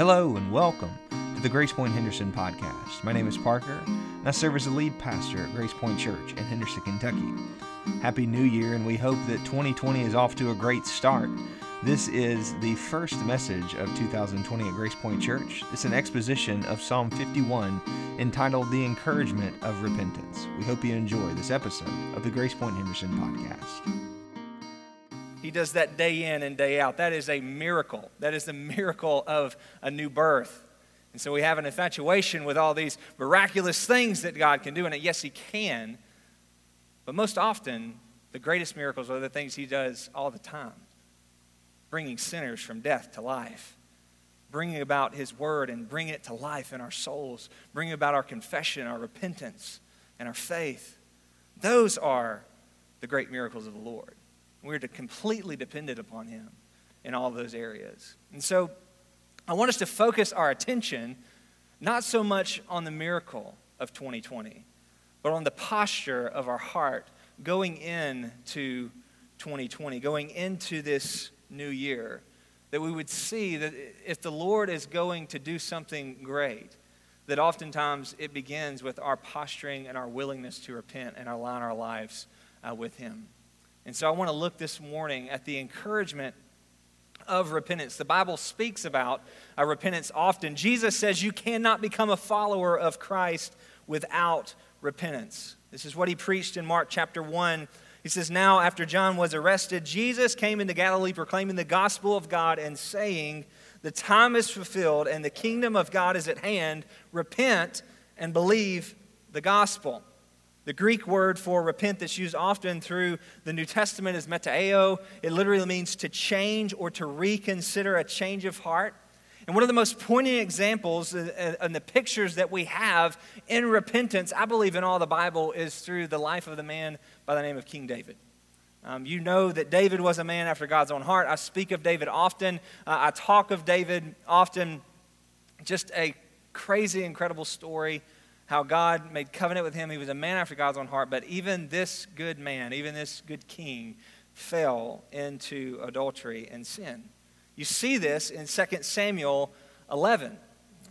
Hello and welcome to the Grace Point Henderson podcast. My name is Parker, and I serve as the lead pastor at Grace Point Church in Henderson, Kentucky. Happy New Year, and we hope that 2020 is off to a great start. This is the first message of 2020 at Grace Point Church. It's an exposition of Psalm 51 entitled The Encouragement of Repentance. We hope you enjoy this episode of the Grace Point Henderson podcast. He does that day in and day out. That is a miracle. That is the miracle of a new birth. And so we have an infatuation with all these miraculous things that God can do. And yes, He can. But most often, the greatest miracles are the things He does all the time bringing sinners from death to life, bringing about His word and bringing it to life in our souls, bringing about our confession, our repentance, and our faith. Those are the great miracles of the Lord. We're completely dependent upon Him in all those areas. And so I want us to focus our attention not so much on the miracle of 2020, but on the posture of our heart going into 2020, going into this new year. That we would see that if the Lord is going to do something great, that oftentimes it begins with our posturing and our willingness to repent and align our lives uh, with Him. And so I want to look this morning at the encouragement of repentance. The Bible speaks about a repentance often. Jesus says you cannot become a follower of Christ without repentance. This is what he preached in Mark chapter 1. He says, Now, after John was arrested, Jesus came into Galilee proclaiming the gospel of God and saying, The time is fulfilled and the kingdom of God is at hand. Repent and believe the gospel. The Greek word for repent that's used often through the New Testament is metanoeo. It literally means to change or to reconsider a change of heart. And one of the most poignant examples and the pictures that we have in repentance, I believe, in all the Bible, is through the life of the man by the name of King David. Um, you know that David was a man after God's own heart. I speak of David often, uh, I talk of David often. Just a crazy, incredible story how God made covenant with him. He was a man after God's own heart, but even this good man, even this good king, fell into adultery and sin. You see this in 2 Samuel 11.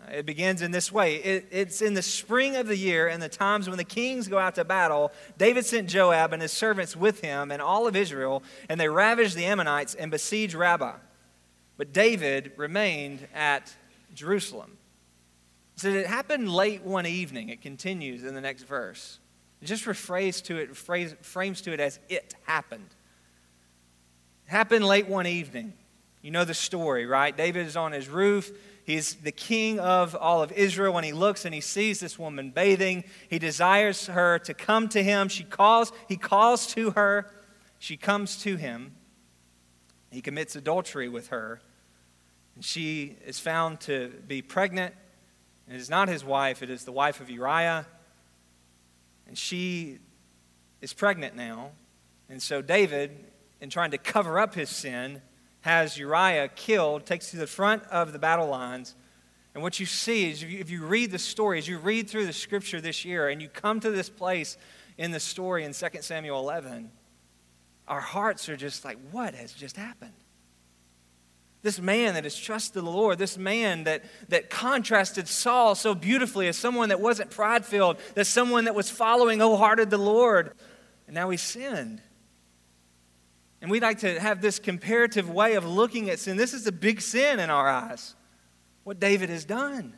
It begins in this way. It, it's in the spring of the year, and the times when the kings go out to battle. David sent Joab and his servants with him and all of Israel, and they ravaged the Ammonites and besieged Rabbah. But David remained at Jerusalem. So it happened late one evening. It continues in the next verse. It just refers to it, phrase, frames to it as it happened. It happened late one evening. You know the story, right? David is on his roof. He's the king of all of Israel. When he looks and he sees this woman bathing, he desires her to come to him. She calls, he calls to her. She comes to him. He commits adultery with her. And she is found to be pregnant it is not his wife, it is the wife of Uriah. And she is pregnant now. And so David, in trying to cover up his sin, has Uriah killed, takes to the front of the battle lines. And what you see is if you, if you read the story, as you read through the scripture this year, and you come to this place in the story in 2 Samuel 11, our hearts are just like, what has just happened? This man that has trusted the Lord, this man that, that contrasted Saul so beautifully as someone that wasn't pride filled, as someone that was following wholehearted the Lord, and now he sinned. And we like to have this comparative way of looking at sin. This is a big sin in our eyes, what David has done.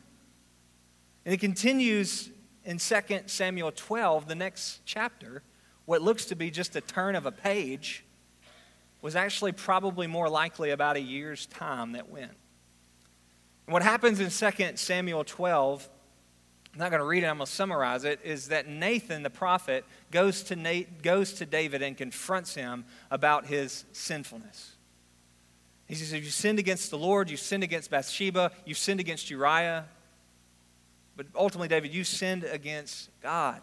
And it continues in 2 Samuel 12, the next chapter, what looks to be just a turn of a page was actually probably more likely about a year's time that went. And what happens in 2 Samuel 12, I'm not going to read it, I'm going to summarize it, is that Nathan the prophet goes to, goes to David and confronts him about his sinfulness. He says, you sinned against the Lord, you sinned against Bathsheba, you sinned against Uriah, but ultimately, David, you sinned against God.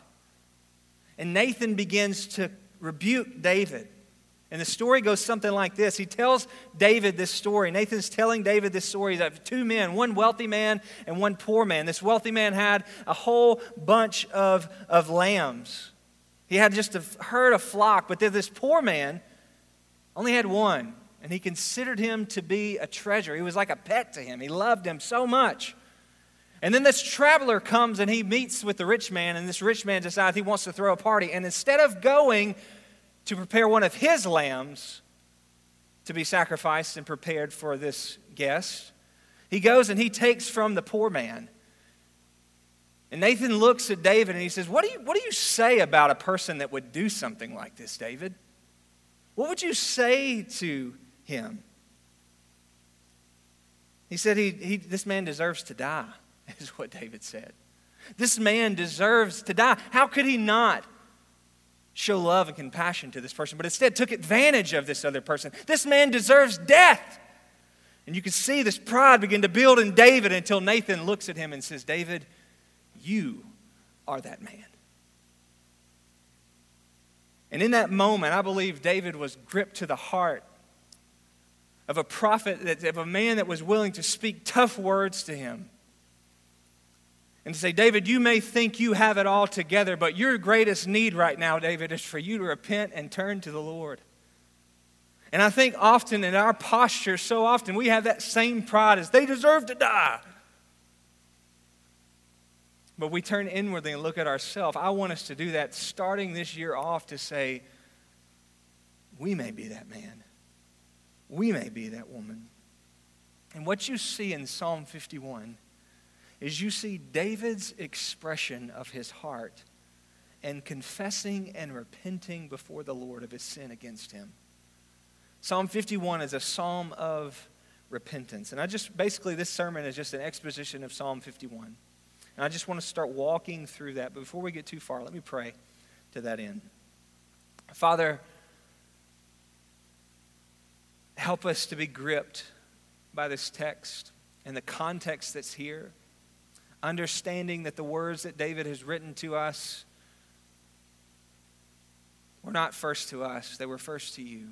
And Nathan begins to rebuke David and the story goes something like this. He tells David this story. Nathan's telling David this story that two men, one wealthy man and one poor man. This wealthy man had a whole bunch of, of lambs. He had just a herd, of flock, but this poor man only had one. and he considered him to be a treasure. He was like a pet to him. He loved him so much. And then this traveler comes and he meets with the rich man, and this rich man decides he wants to throw a party. And instead of going to prepare one of his lambs to be sacrificed and prepared for this guest, he goes and he takes from the poor man. And Nathan looks at David and he says, What do you, what do you say about a person that would do something like this, David? What would you say to him? He said, he, he, This man deserves to die, is what David said. This man deserves to die. How could he not show love and compassion to this person, but instead took advantage of this other person? This man deserves death. And you can see this pride begin to build in David until Nathan looks at him and says, David, you are that man. And in that moment, I believe David was gripped to the heart of a prophet, that of a man that was willing to speak tough words to him. And say, David, you may think you have it all together, but your greatest need right now, David, is for you to repent and turn to the Lord. And I think often in our posture, so often we have that same pride as they deserve to die. But we turn inwardly and look at ourselves. I want us to do that starting this year off to say, we may be that man. We may be that woman. And what you see in Psalm 51 is you see David's expression of his heart and confessing and repenting before the Lord of his sin against him. Psalm 51 is a psalm of repentance. And I just basically, this sermon is just an exposition of Psalm 51. And I just want to start walking through that. But before we get too far, let me pray to that end. Father, help us to be gripped by this text and the context that's here, understanding that the words that David has written to us were not first to us, they were first to you.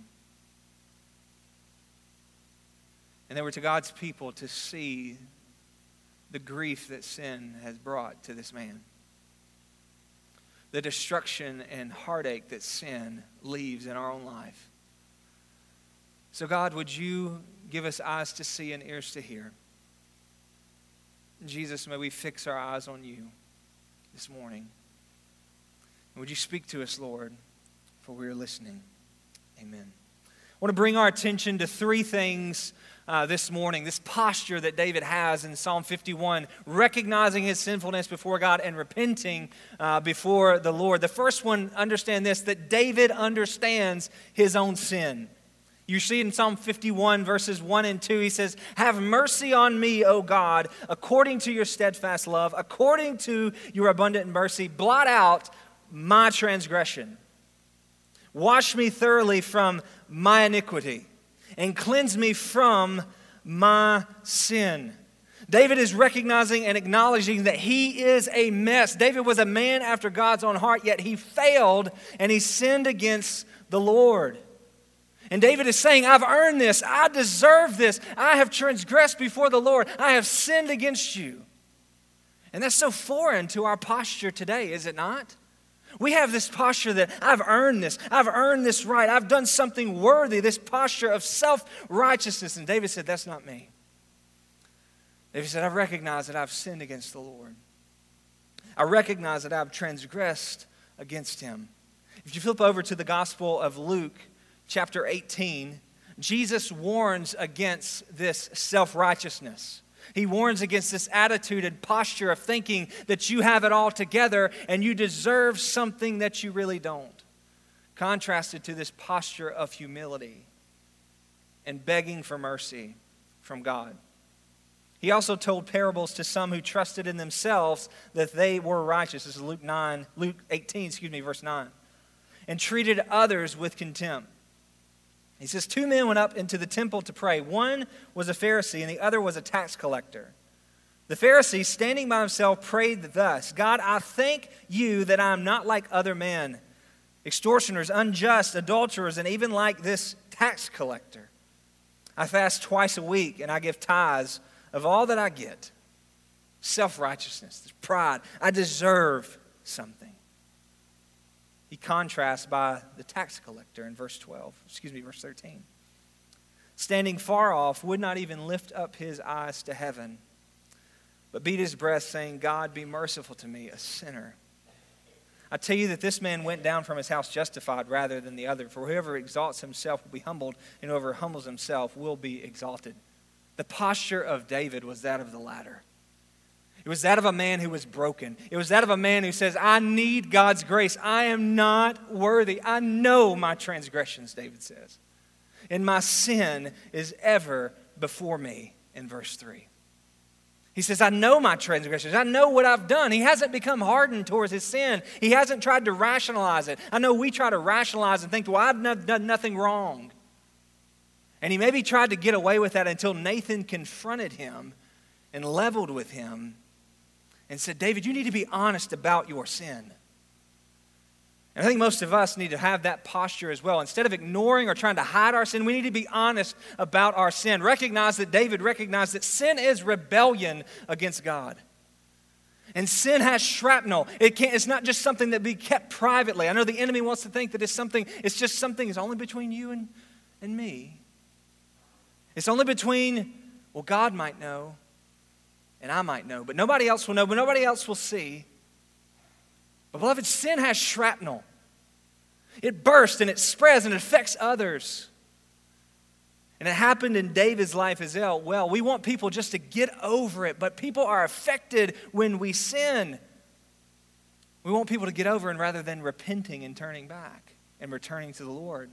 And they were to God's people to see the grief that sin has brought to this man, the destruction and heartache that sin leaves in our own life. So, God, would you give us eyes to see and ears to hear? Jesus, may we fix our eyes on you this morning. And would you speak to us, Lord, for we are listening? Amen. I want to bring our attention to three things uh, this morning, this posture that David has in Psalm 51, recognizing his sinfulness before God and repenting uh, before the Lord. The first one, understand this, that David understands his own sin. You see in Psalm 51, verses 1 and 2, he says, Have mercy on me, O God, according to your steadfast love, according to your abundant mercy, blot out my transgression. Wash me thoroughly from my iniquity and cleanse me from my sin. David is recognizing and acknowledging that he is a mess. David was a man after God's own heart, yet he failed and he sinned against the Lord. And David is saying, I've earned this. I deserve this. I have transgressed before the Lord. I have sinned against you. And that's so foreign to our posture today, is it not? We have this posture that I've earned this. I've earned this right. I've done something worthy, this posture of self righteousness. And David said, That's not me. David said, I've recognized that I've sinned against the Lord. I recognize that I've transgressed against him. If you flip over to the Gospel of Luke, chapter 18, Jesus warns against this self righteousness. He warns against this attitude and posture of thinking that you have it all together and you deserve something that you really don't. Contrasted to this posture of humility and begging for mercy from God. He also told parables to some who trusted in themselves that they were righteous. This is Luke 9, Luke 18, excuse me, verse 9. And treated others with contempt. He says, Two men went up into the temple to pray. One was a Pharisee, and the other was a tax collector. The Pharisee, standing by himself, prayed thus God, I thank you that I am not like other men, extortioners, unjust, adulterers, and even like this tax collector. I fast twice a week, and I give tithes of all that I get. Self righteousness, pride. I deserve something. He contrasts by the tax collector in verse 12, excuse me, verse 13. standing far off, would not even lift up his eyes to heaven, but beat his breast, saying, God, be merciful to me, a sinner. I tell you that this man went down from his house justified rather than the other. For whoever exalts himself will be humbled, and whoever humbles himself will be exalted. The posture of David was that of the latter. It was that of a man who was broken. It was that of a man who says, I need God's grace. I am not worthy. I know my transgressions, David says. And my sin is ever before me, in verse 3. He says, I know my transgressions. I know what I've done. He hasn't become hardened towards his sin. He hasn't tried to rationalize it. I know we try to rationalize and think, well, I've done nothing wrong. And he maybe tried to get away with that until Nathan confronted him and leveled with him and said, David, you need to be honest about your sin. And I think most of us need to have that posture as well. Instead of ignoring or trying to hide our sin, we need to be honest about our sin. Recognize that David recognized that sin is rebellion against God. And sin has shrapnel. It it's not just something that be kept privately. I know the enemy wants to think that it's something, it's just something that's only between you and, and me. It's only between, well, God might know and I might know, but nobody else will know, but nobody else will see. But, beloved, sin has shrapnel. It bursts and it spreads and it affects others. And it happened in David's life as well. Well, we want people just to get over it, but people are affected when we sin. We want people to get over and rather than repenting and turning back and returning to the Lord.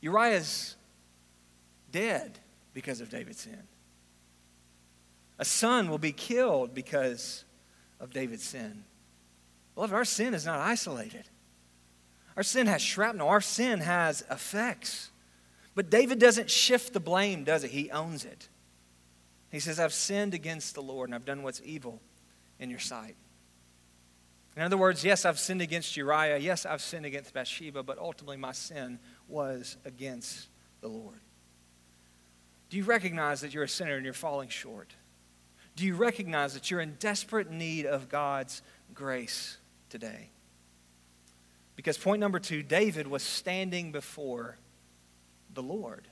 Uriah's dead because of David's sin. A son will be killed because of David's sin. Beloved, our sin is not isolated. Our sin has shrapnel, our sin has effects. But David doesn't shift the blame, does it? He owns it. He says, I've sinned against the Lord and I've done what's evil in your sight. In other words, yes, I've sinned against Uriah. Yes, I've sinned against Bathsheba, but ultimately my sin was against the Lord. Do you recognize that you're a sinner and you're falling short? Do you recognize that you're in desperate need of God's grace today? Because point number two, David was standing before the Lord.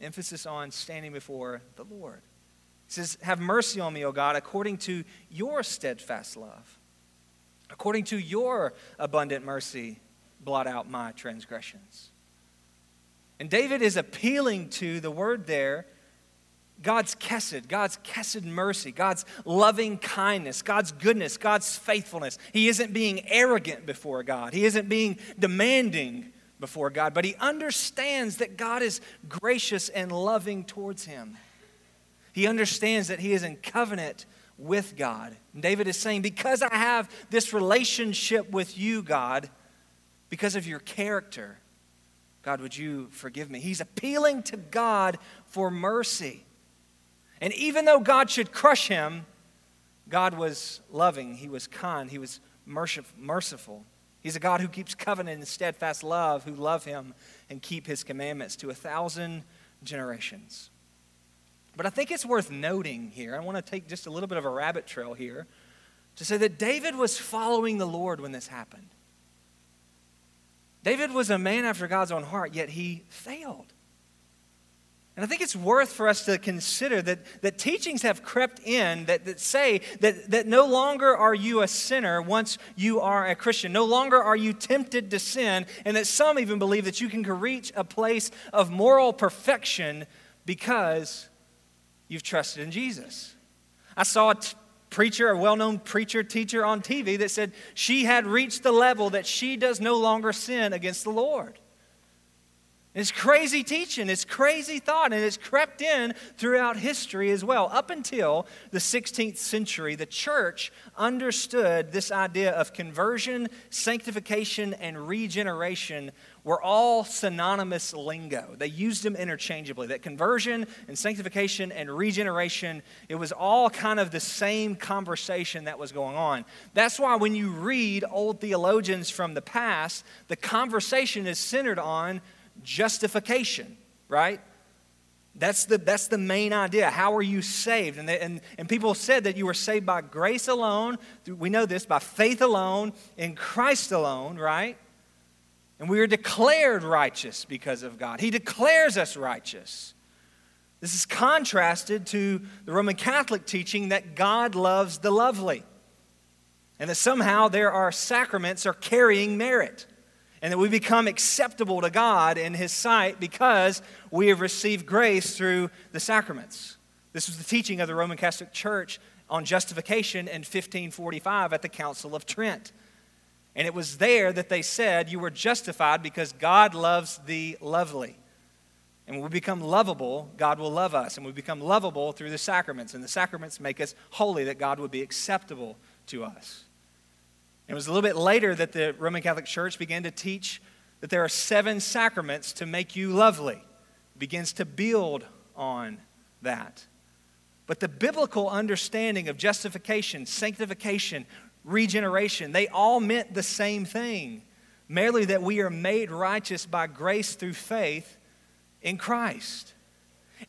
Emphasis on standing before the Lord. He says, Have mercy on me, O God, according to your steadfast love. According to your abundant mercy, blot out my transgressions. And David is appealing to the word there God's kesed, God's kesed mercy, God's loving kindness, God's goodness, God's faithfulness. He isn't being arrogant before God. He isn't being demanding before God, but he understands that God is gracious and loving towards him. He understands that he is in covenant with God. And David is saying, Because I have this relationship with you, God, because of your character, God, would you forgive me? He's appealing to God for mercy. And even though God should crush him, God was loving, He was kind, He was merciful. He's a God who keeps covenant and steadfast love, who love Him and keep His commandments to a thousand generations. But I think it's worth noting here, I want to take just a little bit of a rabbit trail here to say that David was following the Lord when this happened. David was a man after God's own heart, yet he failed. And I think it's worth for us to consider that, that teachings have crept in that, that say that, that no longer are you a sinner once you are a Christian. No longer are you tempted to sin, and that some even believe that you can reach a place of moral perfection because you've trusted in Jesus. I saw a t- preacher, a well known preacher, teacher on TV that said she had reached the level that she does no longer sin against the Lord. It's crazy teaching, it's crazy thought, and it's crept in throughout history as well. Up until the 16th century, the church understood this idea of conversion, sanctification, and regeneration were all synonymous lingo. They used them interchangeably. That conversion and sanctification and regeneration, it was all kind of the same conversation that was going on. That's why when you read old theologians from the past, the conversation is centered on justification, right? That's the, that's the main idea. How are you saved? And, they, and, and people said that you were saved by grace alone. We know this by faith alone, in Christ alone, right? And we are declared righteous because of God. He declares us righteous. This is contrasted to the Roman Catholic teaching that God loves the lovely and that somehow there are sacraments are carrying merit and that we become acceptable to God in His sight because we have received grace through the sacraments. This was the teaching of the Roman Catholic Church on justification in 1545 at the Council of Trent. And it was there that they said you were justified because God loves the lovely. And when we become lovable, God will love us. And we become lovable through the sacraments. And the sacraments make us holy, that God would be acceptable to us. It was a little bit later that the Roman Catholic Church began to teach that there are seven sacraments to make you lovely. It begins to build on that. But the biblical understanding of justification, sanctification, regeneration, they all meant the same thing merely that we are made righteous by grace through faith in Christ.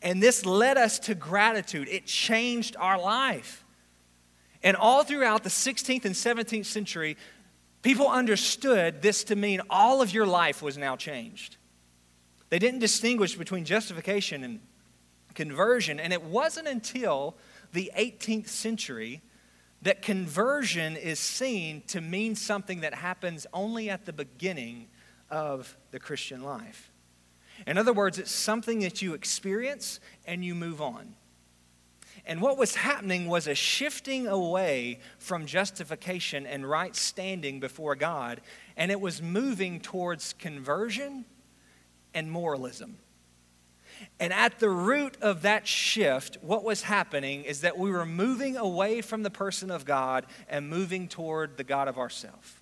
And this led us to gratitude, it changed our life. And all throughout the 16th and 17th century, people understood this to mean all of your life was now changed. They didn't distinguish between justification and conversion. And it wasn't until the 18th century that conversion is seen to mean something that happens only at the beginning of the Christian life. In other words, it's something that you experience and you move on. And what was happening was a shifting away from justification and right standing before God, and it was moving towards conversion and moralism. And at the root of that shift, what was happening is that we were moving away from the person of God and moving toward the God of ourself.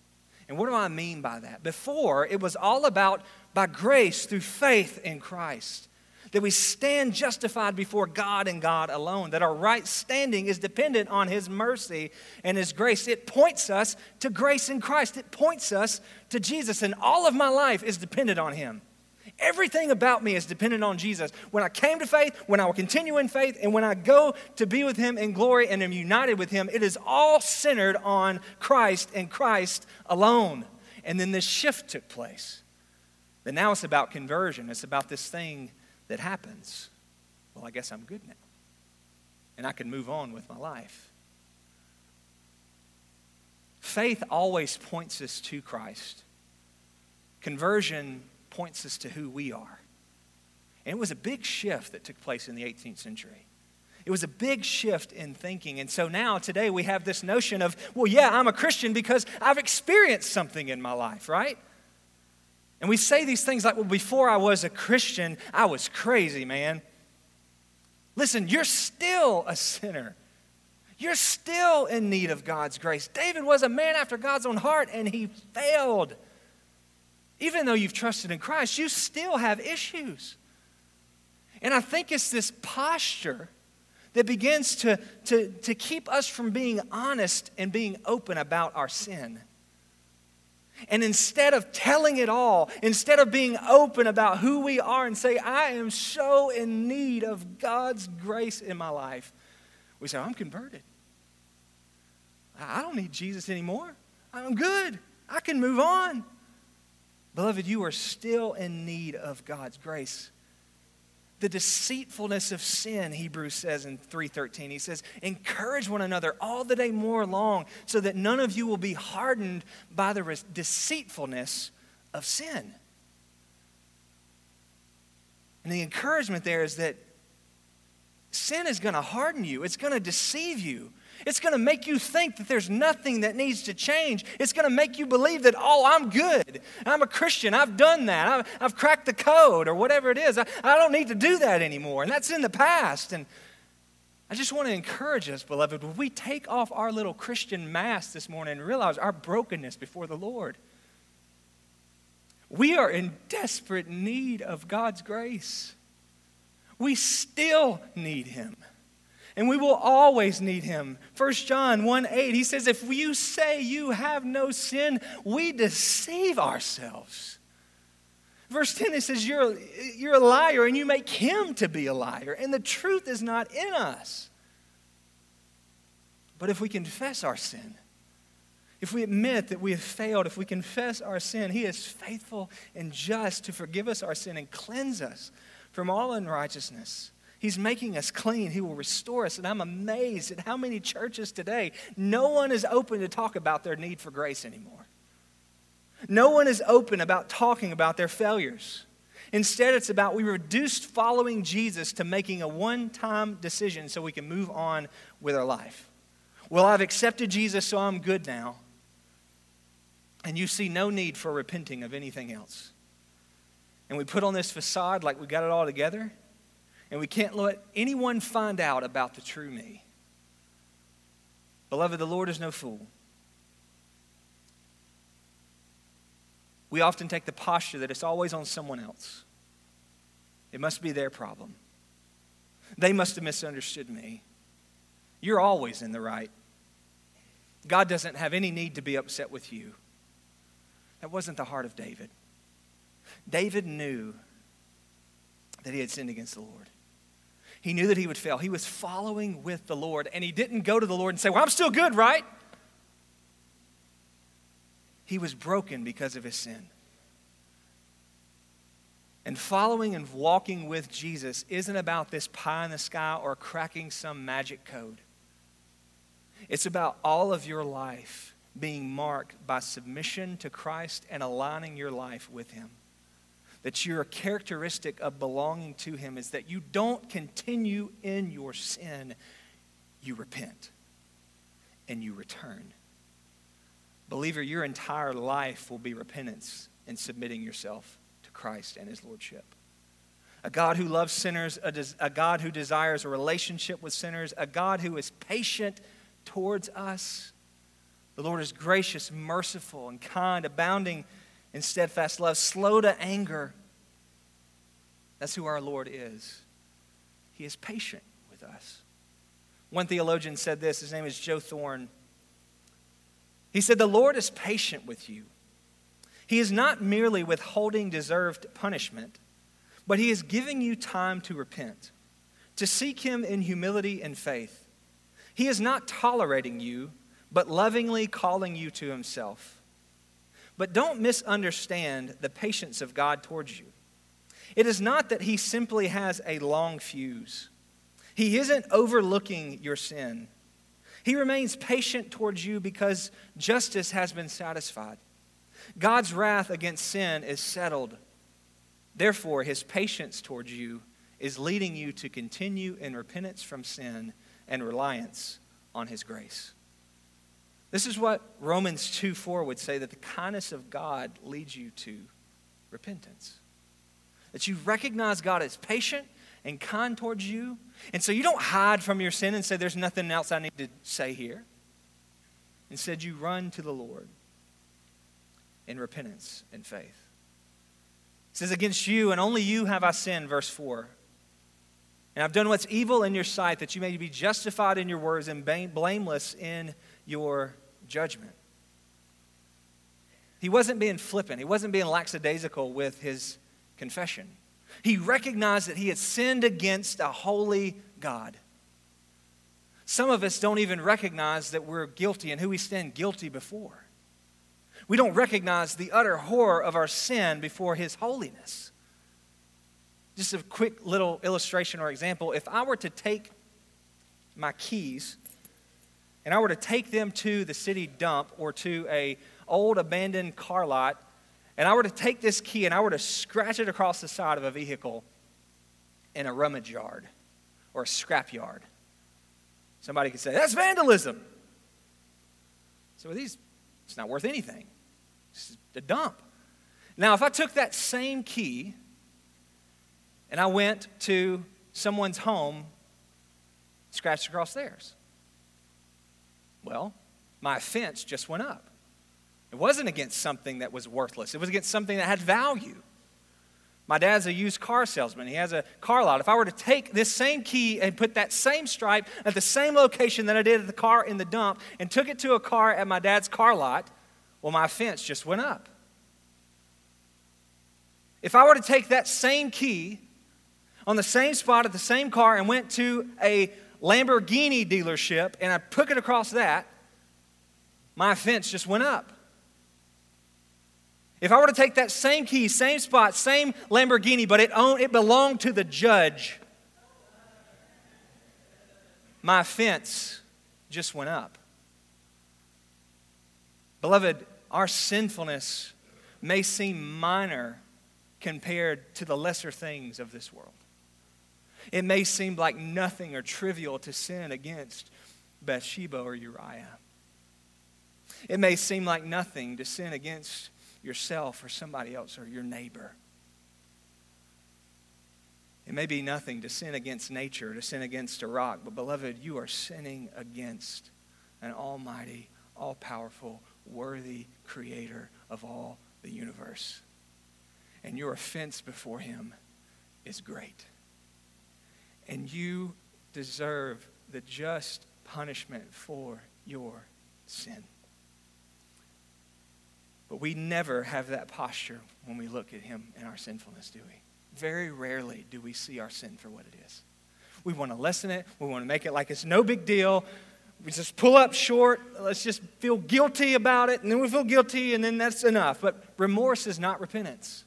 And what do I mean by that? Before, it was all about by grace through faith in Christ that we stand justified before God and God alone, that our right standing is dependent on His mercy and His grace. It points us to grace in Christ, it points us to Jesus, and all of my life is dependent on Him. Everything about me is dependent on Jesus. When I came to faith, when I will continue in faith, and when I go to be with Him in glory and am united with Him, it is all centered on Christ and Christ alone. And then this shift took place. But now it's about conversion. It's about this thing that happens, well, I guess I'm good now. And I can move on with my life. Faith always points us to Christ. Conversion points us to who we are. And it was a big shift that took place in the 18th century. It was a big shift in thinking. And so now, today, we have this notion of, well, yeah, I'm a Christian because I've experienced something in my life, right? And we say these things like, well, before I was a Christian, I was crazy, man. Listen, you're still a sinner. You're still in need of God's grace. David was a man after God's own heart, and he failed. Even though you've trusted in Christ, you still have issues. And I think it's this posture that begins to, to, to keep us from being honest and being open about our sin. And instead of telling it all, instead of being open about who we are and say, I am so in need of God's grace in my life, we say, I'm converted. I don't need Jesus anymore. I'm good. I can move on. Beloved, you are still in need of God's grace the deceitfulness of sin hebrews says in 3.13 he says encourage one another all the day more long so that none of you will be hardened by the deceitfulness of sin. And the encouragement there is that sin is going to harden you. It's going to deceive you it's going to make you think that there's nothing that needs to change. It's going to make you believe that, oh, I'm good. I'm a Christian. I've done that. I've, I've cracked the code or whatever it is. I, I don't need to do that anymore. And that's in the past. And I just want to encourage us, beloved, when we take off our little Christian mask this morning and realize our brokenness before the Lord. We are in desperate need of God's grace. We still need Him and we will always need him. 1 John 1 8, he says, If you say you have no sin, we deceive ourselves. Verse 10, it says, you're, you're a liar and you make him to be a liar, and the truth is not in us. But if we confess our sin, if we admit that we have failed, if we confess our sin, He is faithful and just to forgive us our sin and cleanse us from all unrighteousness. He's making us clean. He will restore us. And I'm amazed at how many churches today, no one is open to talk about their need for grace anymore. No one is open about talking about their failures. Instead, it's about we reduced following Jesus to making a one time decision so we can move on with our life. Well, I've accepted Jesus, so I'm good now and you see no need for repenting of anything else. And we put on this facade like we got it all together, and we can't let anyone find out about the true me. Beloved, the Lord is no fool. We often take the posture that it's always on someone else. It must be their problem. They must have misunderstood me. You're always in the right. God doesn't have any need to be upset with you. That wasn't the heart of David. David knew that he had sinned against the Lord. He knew that he would fail. He was following with the Lord, and he didn't go to the Lord and say, Well, I'm still good, right? He was broken because of his sin. And following and walking with Jesus isn't about this pie in the sky or cracking some magic code. It's about all of your life being marked by submission to Christ and aligning your life with Him. That your characteristic of belonging to Him is that you don't continue in your sin, you repent and you return. Believer, your entire life will be repentance and submitting yourself to Christ and His Lordship. A God who loves sinners, a, des- a God who desires a relationship with sinners, a God who is patient towards us the Lord is gracious, merciful, and kind, abounding in steadfast love, slow to anger. That's who our Lord is. He is patient with us. One theologian said this, his name is Joe Thorn. He said, The Lord is patient with you. He is not merely withholding deserved punishment, but He is giving you time to repent, to seek Him in humility and faith. He is not tolerating you but lovingly calling you to himself. But don't misunderstand the patience of God towards you. It is not that he simply has a long fuse, he isn't overlooking your sin. He remains patient towards you because justice has been satisfied. God's wrath against sin is settled. Therefore, his patience towards you is leading you to continue in repentance from sin and reliance on his grace. This is what Romans 2 4 would say that the kindness of God leads you to repentance. That you recognize God as patient and kind towards you. And so you don't hide from your sin and say, There's nothing else I need to say here. Instead, you run to the Lord in repentance and faith. It says, Against you and only you have I sinned, verse 4. And I've done what's evil in your sight, that you may be justified in your words and blameless in your judgment. He wasn't being flippant, he wasn't being lackadaisical with his confession. He recognized that he had sinned against a holy God. Some of us don't even recognize that we're guilty and who we stand guilty before. We don't recognize the utter horror of our sin before His holiness. Just a quick little illustration or example. If I were to take my keys and I were to take them to the city dump or to a old abandoned car lot, and I were to take this key and I were to scratch it across the side of a vehicle in a rummage yard or a scrap yard, somebody could say, that's vandalism. So with these, it's not worth anything. It's a dump. Now, if I took that same key and I went to someone's home, scratched across theirs, well, my offense just went up. It wasn't against something that was worthless, it was against something that had value. My dad's a used car salesman. He has a car lot. If I were to take this same key and put that same stripe at the same location that I did at the car in the dump and took it to a car at my dad's car lot, well, my offense just went up. If I were to take that same key on the same spot at the same car and went to a Lamborghini dealership and I took it across that, my offense just went up. If I were to take that same key, same spot, same Lamborghini, but it, owned, it belonged to the judge, my offense just went up. Beloved, our sinfulness may seem minor compared to the lesser things of this world. It may seem like nothing or trivial to sin against Bathsheba or Uriah. It may seem like nothing to sin against yourself or somebody else or your neighbor. It may be nothing to sin against nature, to sin against a rock, but beloved, you are sinning against an almighty, all powerful, worthy creator of all the universe. And your offense before him is great. And you deserve the just punishment for your sin. But we never have that posture when we look at Him and our sinfulness, do we? Very rarely do we see our sin for what it is. We want to lessen it, we want to make it like it's no big deal. We just pull up short, let's just feel guilty about it, and then we feel guilty, and then that's enough. But remorse is not repentance.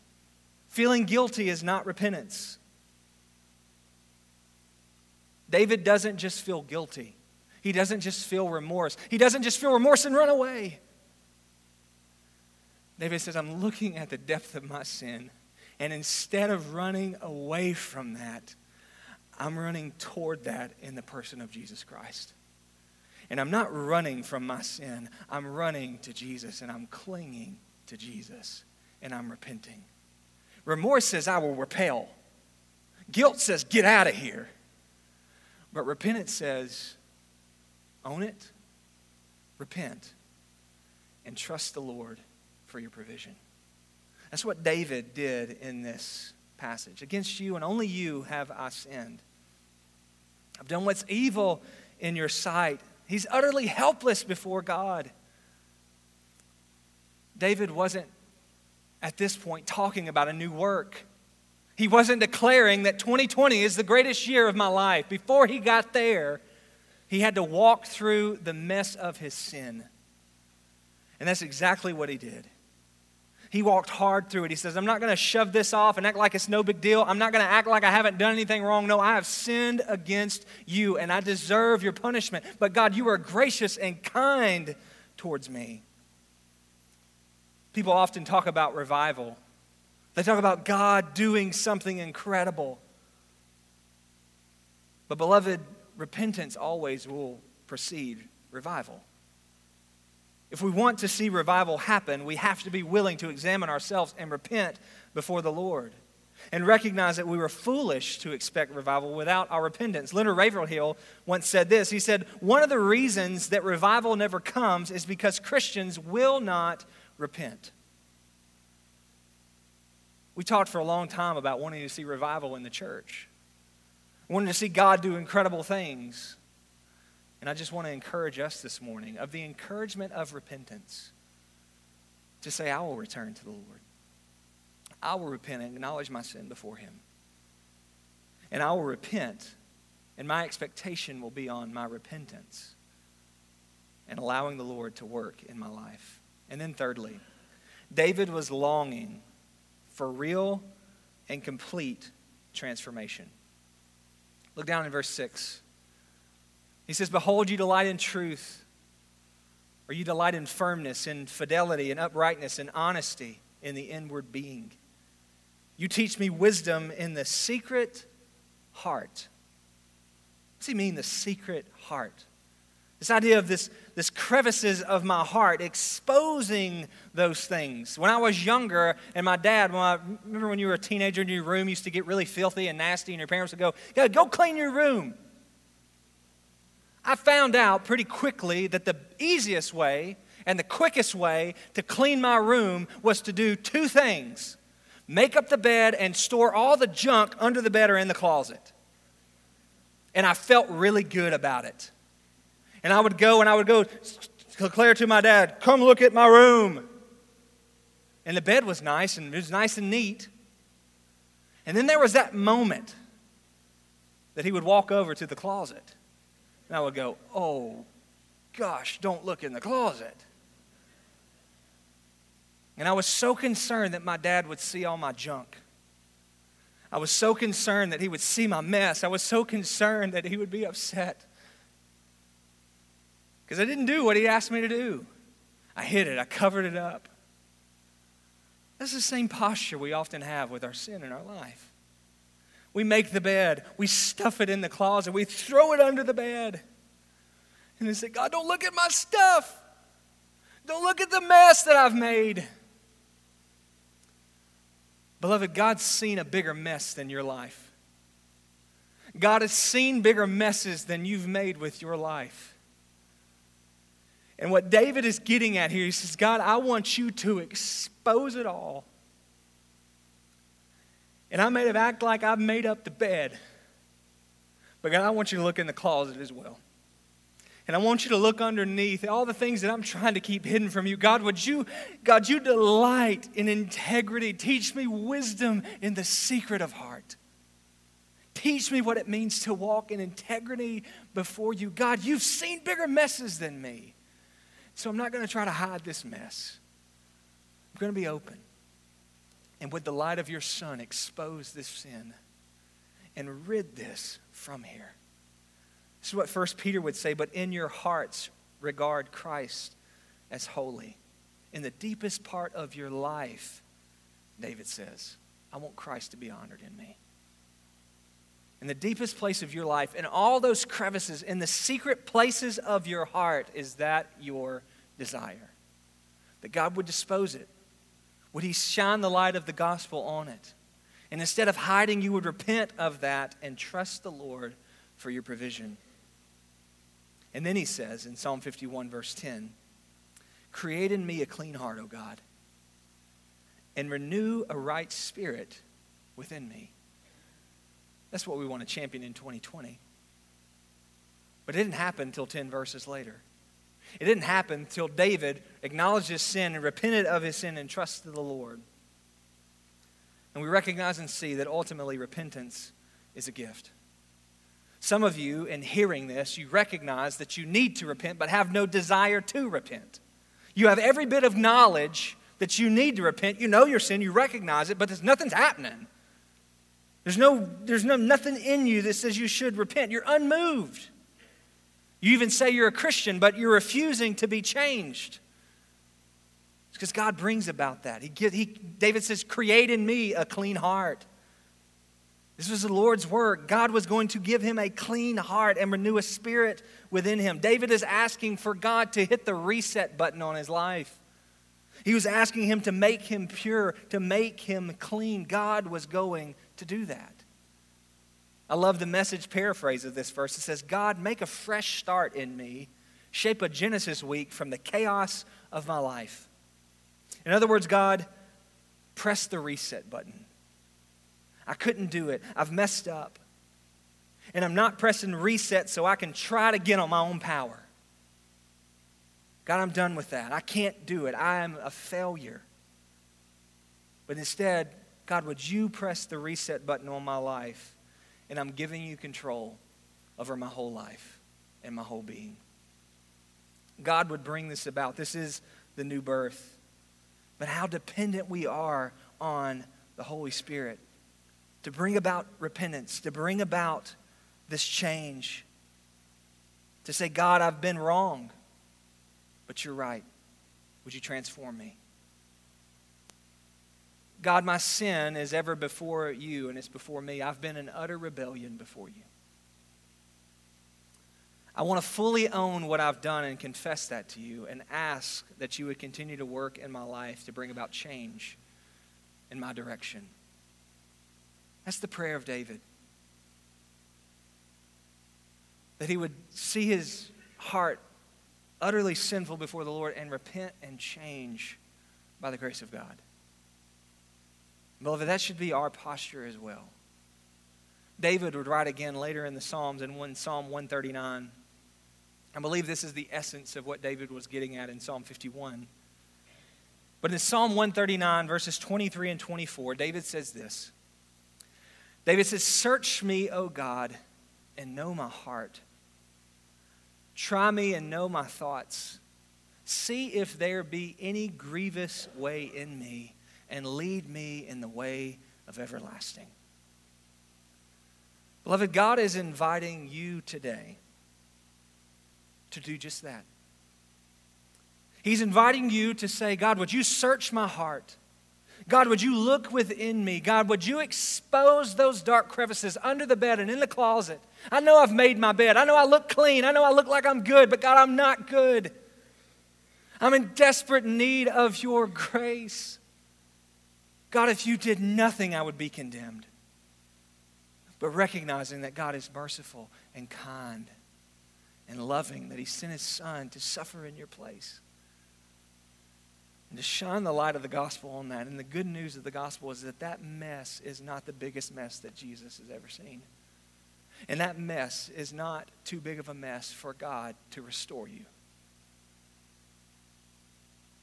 Feeling guilty is not repentance. David doesn't just feel guilty. He doesn't just feel remorse. He doesn't just feel remorse and run away. David says, I'm looking at the depth of my sin, and instead of running away from that, I'm running toward that in the person of Jesus Christ. And I'm not running from my sin, I'm running to Jesus, and I'm clinging to Jesus, and I'm repenting. Remorse says, I will repel. Guilt says, get out of here. But repentance says, own it, repent, and trust the Lord for your provision. That's what David did in this passage. Against you and only you have I sinned. I've done what's evil in your sight. He's utterly helpless before God. David wasn't at this point talking about a new work. He wasn't declaring that 2020 is the greatest year of my life. Before he got there, he had to walk through the mess of his sin. And that's exactly what he did. He walked hard through it. He says, I'm not going to shove this off and act like it's no big deal. I'm not going to act like I haven't done anything wrong. No, I have sinned against you and I deserve your punishment. But God, you are gracious and kind towards me. People often talk about revival, they talk about God doing something incredible. But, beloved, repentance always will precede revival. If we want to see revival happen, we have to be willing to examine ourselves and repent before the Lord and recognize that we were foolish to expect revival without our repentance. Leonard Ravenhill once said this. He said, One of the reasons that revival never comes is because Christians will not repent. We talked for a long time about wanting to see revival in the church, wanting to see God do incredible things. And I just want to encourage us this morning of the encouragement of repentance to say, I will return to the Lord. I will repent and acknowledge my sin before Him. And I will repent, and my expectation will be on my repentance and allowing the Lord to work in my life. And then, thirdly, David was longing for real and complete transformation. Look down in verse 6. He says, Behold, you delight in truth, or you delight in firmness, in fidelity, in uprightness, in honesty, in the inward being. You teach me wisdom in the secret heart. What's he mean, the secret heart? This idea of this, this crevices of my heart, exposing those things. When I was younger, and my dad, when I remember when you were a teenager in your room used to get really filthy and nasty, and your parents would go, Go, go clean your room. I found out pretty quickly that the easiest way and the quickest way to clean my room was to do two things make up the bed and store all the junk under the bed or in the closet. And I felt really good about it. And I would go and I would go declare to my dad, Come look at my room. And the bed was nice and it was nice and neat. And then there was that moment that he would walk over to the closet and I would go, oh, gosh, don't look in the closet. And I was so concerned that my dad would see all my junk. I was so concerned that he would see my mess. I was so concerned that he would be upset. Because I didn't do what he asked me to do. I hid it, I covered it up. That's the same posture we often have with our sin in our life. We make the bed, we stuff it in the closet, we throw it under the bed. And they say, God, don't look at my stuff. Don't look at the mess that I've made. Beloved, God's seen a bigger mess than your life. God has seen bigger messes than you've made with your life. And what David is getting at here, he says, God, I want you to expose it all. And I may have act like I've made up the bed, but God, I want you to look in the closet as well. And I want you to look underneath all the things that I'm trying to keep hidden from you. God, would you, God, you delight in integrity. Teach me wisdom in the secret of heart. Teach me what it means to walk in integrity before you. God, you've seen bigger messes than me. So I'm not going to try to hide this mess. I'm going to be open. And with the light of your Son, expose this sin and rid this from here. This is what First Peter would say, but in your hearts, regard Christ as holy. In the deepest part of your life, David says, I want Christ to be honored in me. In the deepest place of your life, in all those crevices, in the secret places of your heart, is that your desire? That God would dispose it. Would He shine the light of the gospel on it? And instead of hiding, you would repent of that and trust the Lord for your provision. And then he says in Psalm 51, verse 10 Create in me a clean heart, O God, and renew a right spirit within me. That's what we want to champion in 2020. But it didn't happen until 10 verses later. It didn't happen until David acknowledged his sin and repented of his sin and trusted the Lord. And we recognize and see that ultimately repentance is a gift. Some of you, in hearing this, you recognize that you need to repent but have no desire to repent. You have every bit of knowledge that you need to repent. You know your sin, you recognize it, but there's nothing's happening. There's no, there's no nothing in you that says you should repent. You're unmoved. You even say you're a Christian, but you're refusing to be changed. It's because God brings about that. He, he, David says, Create in me a clean heart. This was the Lord's work. God was going to give him a clean heart and renew a spirit within him. David is asking for God to hit the reset button on his life. He was asking him to make him pure, to make him clean. God was going to do that. I love the message paraphrase of this verse. It says, God, make a fresh start in me, shape a Genesis week from the chaos of my life. In other words, God, press the reset button. I couldn't do it. I've messed up. And I'm not pressing reset so I can try to get on my own power. God, I'm done with that. I can't do it. I am a failure. But instead, God, would you press the reset button on my life? And I'm giving you control over my whole life and my whole being. God would bring this about. This is the new birth. But how dependent we are on the Holy Spirit to bring about repentance, to bring about this change, to say, God, I've been wrong, but you're right. Would you transform me? God, my sin is ever before you and it's before me. I've been in utter rebellion before you. I want to fully own what I've done and confess that to you and ask that you would continue to work in my life to bring about change in my direction. That's the prayer of David. That he would see his heart utterly sinful before the Lord and repent and change by the grace of God. Beloved, that should be our posture as well. David would write again later in the Psalms in one, Psalm 139. I believe this is the essence of what David was getting at in Psalm 51. But in Psalm 139, verses 23 and 24, David says this David says, Search me, O God, and know my heart. Try me and know my thoughts. See if there be any grievous way in me, and lead me in the way of everlasting. Beloved, God is inviting you today to do just that. He's inviting you to say, God, would you search my heart? God, would you look within me? God, would you expose those dark crevices under the bed and in the closet? I know I've made my bed. I know I look clean. I know I look like I'm good, but God, I'm not good. I'm in desperate need of your grace. God, if you did nothing, I would be condemned. But recognizing that God is merciful and kind and loving, that He sent His Son to suffer in your place. And to shine the light of the gospel on that. And the good news of the gospel is that that mess is not the biggest mess that Jesus has ever seen. And that mess is not too big of a mess for God to restore you.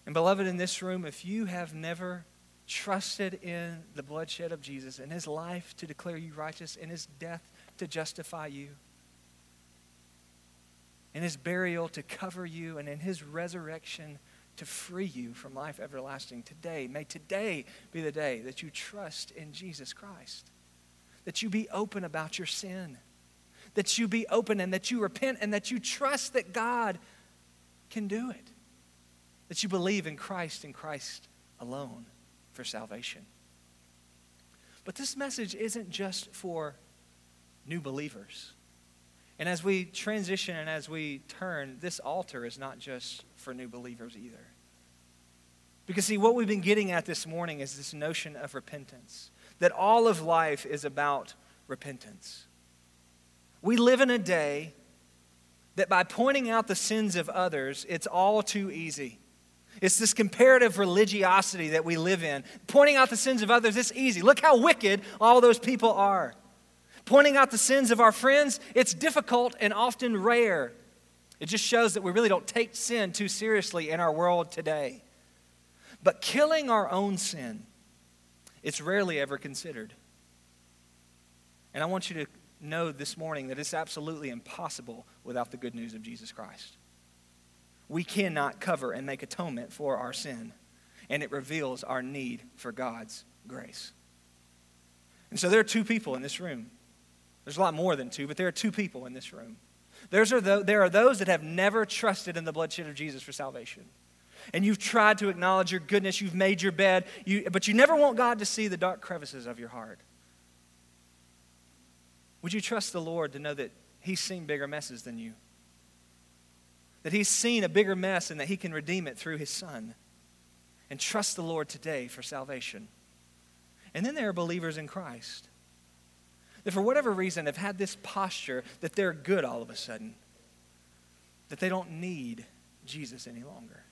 And, beloved, in this room, if you have never trusted in the bloodshed of Jesus and his life to declare you righteous and his death to justify you, in his burial to cover you, and in his resurrection to free you from life everlasting today. May today be the day that you trust in Jesus Christ, that you be open about your sin, that you be open and that you repent and that you trust that God can do it that you believe in Christ and Christ alone for salvation. But this message isn't just for new believers. And as we transition and as we turn, this altar is not just for new believers either. Because, see, what we've been getting at this morning is this notion of repentance, that all of life is about repentance. We live in a day that by pointing out the sins of others, it's all too easy. It's this comparative religiosity that we live in. Pointing out the sins of others, it's easy. Look how wicked all those people are. Pointing out the sins of our friends, it's difficult and often rare. It just shows that we really don't take sin too seriously in our world today. But killing our own sin, it's rarely ever considered. And I want you to know this morning that it's absolutely impossible without the good news of Jesus Christ we cannot cover and make atonement for our sin. And it reveals our need for God's grace. And so there are two people in this room. There's a lot more than two, but there are two people in this room. There's are the, there are those that have never trusted in the bloodshed of Jesus for salvation. And you've tried to acknowledge your goodness, you've made your bed, you, but you never want God to see the dark crevices of your heart. Would you trust the Lord to know that He's seen bigger messes than you? That he's seen a bigger mess and that he can redeem it through his son. And trust the Lord today for salvation. And then there are believers in Christ that, for whatever reason, have had this posture that they're good all of a sudden, that they don't need Jesus any longer.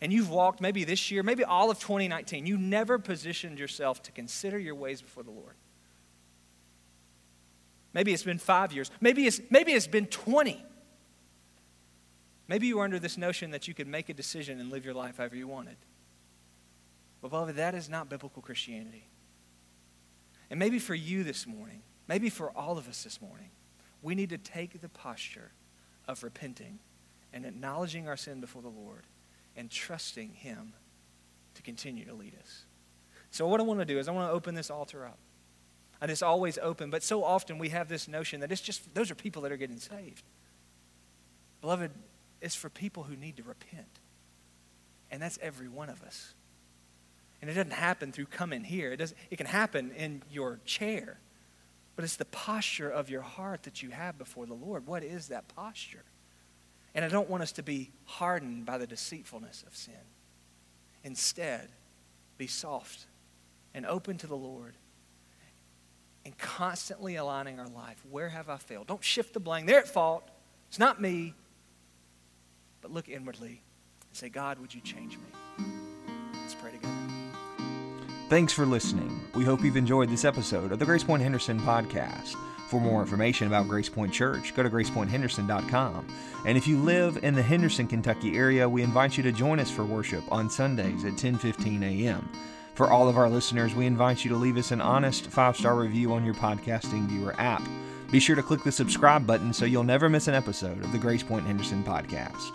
And you've walked maybe this year, maybe all of 2019, you never positioned yourself to consider your ways before the Lord. Maybe it's been five years. Maybe it's, maybe it's been 20. Maybe you were under this notion that you could make a decision and live your life however you wanted. But, beloved, that is not biblical Christianity. And maybe for you this morning, maybe for all of us this morning, we need to take the posture of repenting and acknowledging our sin before the Lord and trusting Him to continue to lead us. So, what I want to do is I want to open this altar up. And it's always open, but so often we have this notion that it's just those are people that are getting saved. Beloved, is for people who need to repent. And that's every one of us. And it doesn't happen through coming here. It, does, it can happen in your chair. But it's the posture of your heart that you have before the Lord. What is that posture? And I don't want us to be hardened by the deceitfulness of sin. Instead, be soft and open to the Lord and constantly aligning our life. Where have I failed? Don't shift the blame. They're at fault. It's not me but look inwardly and say, God, would you change me? Let's pray together. Thanks for listening. We hope you've enjoyed this episode of the Grace Point Henderson podcast. For more information about Grace Point Church, go to gracepointhenderson.com. And if you live in the Henderson, Kentucky area, we invite you to join us for worship on Sundays at 10:15 a.m. For all of our listeners, we invite you to leave us an honest five-star review on your podcasting viewer app. Be sure to click the subscribe button so you'll never miss an episode of the Grace Point Henderson podcast.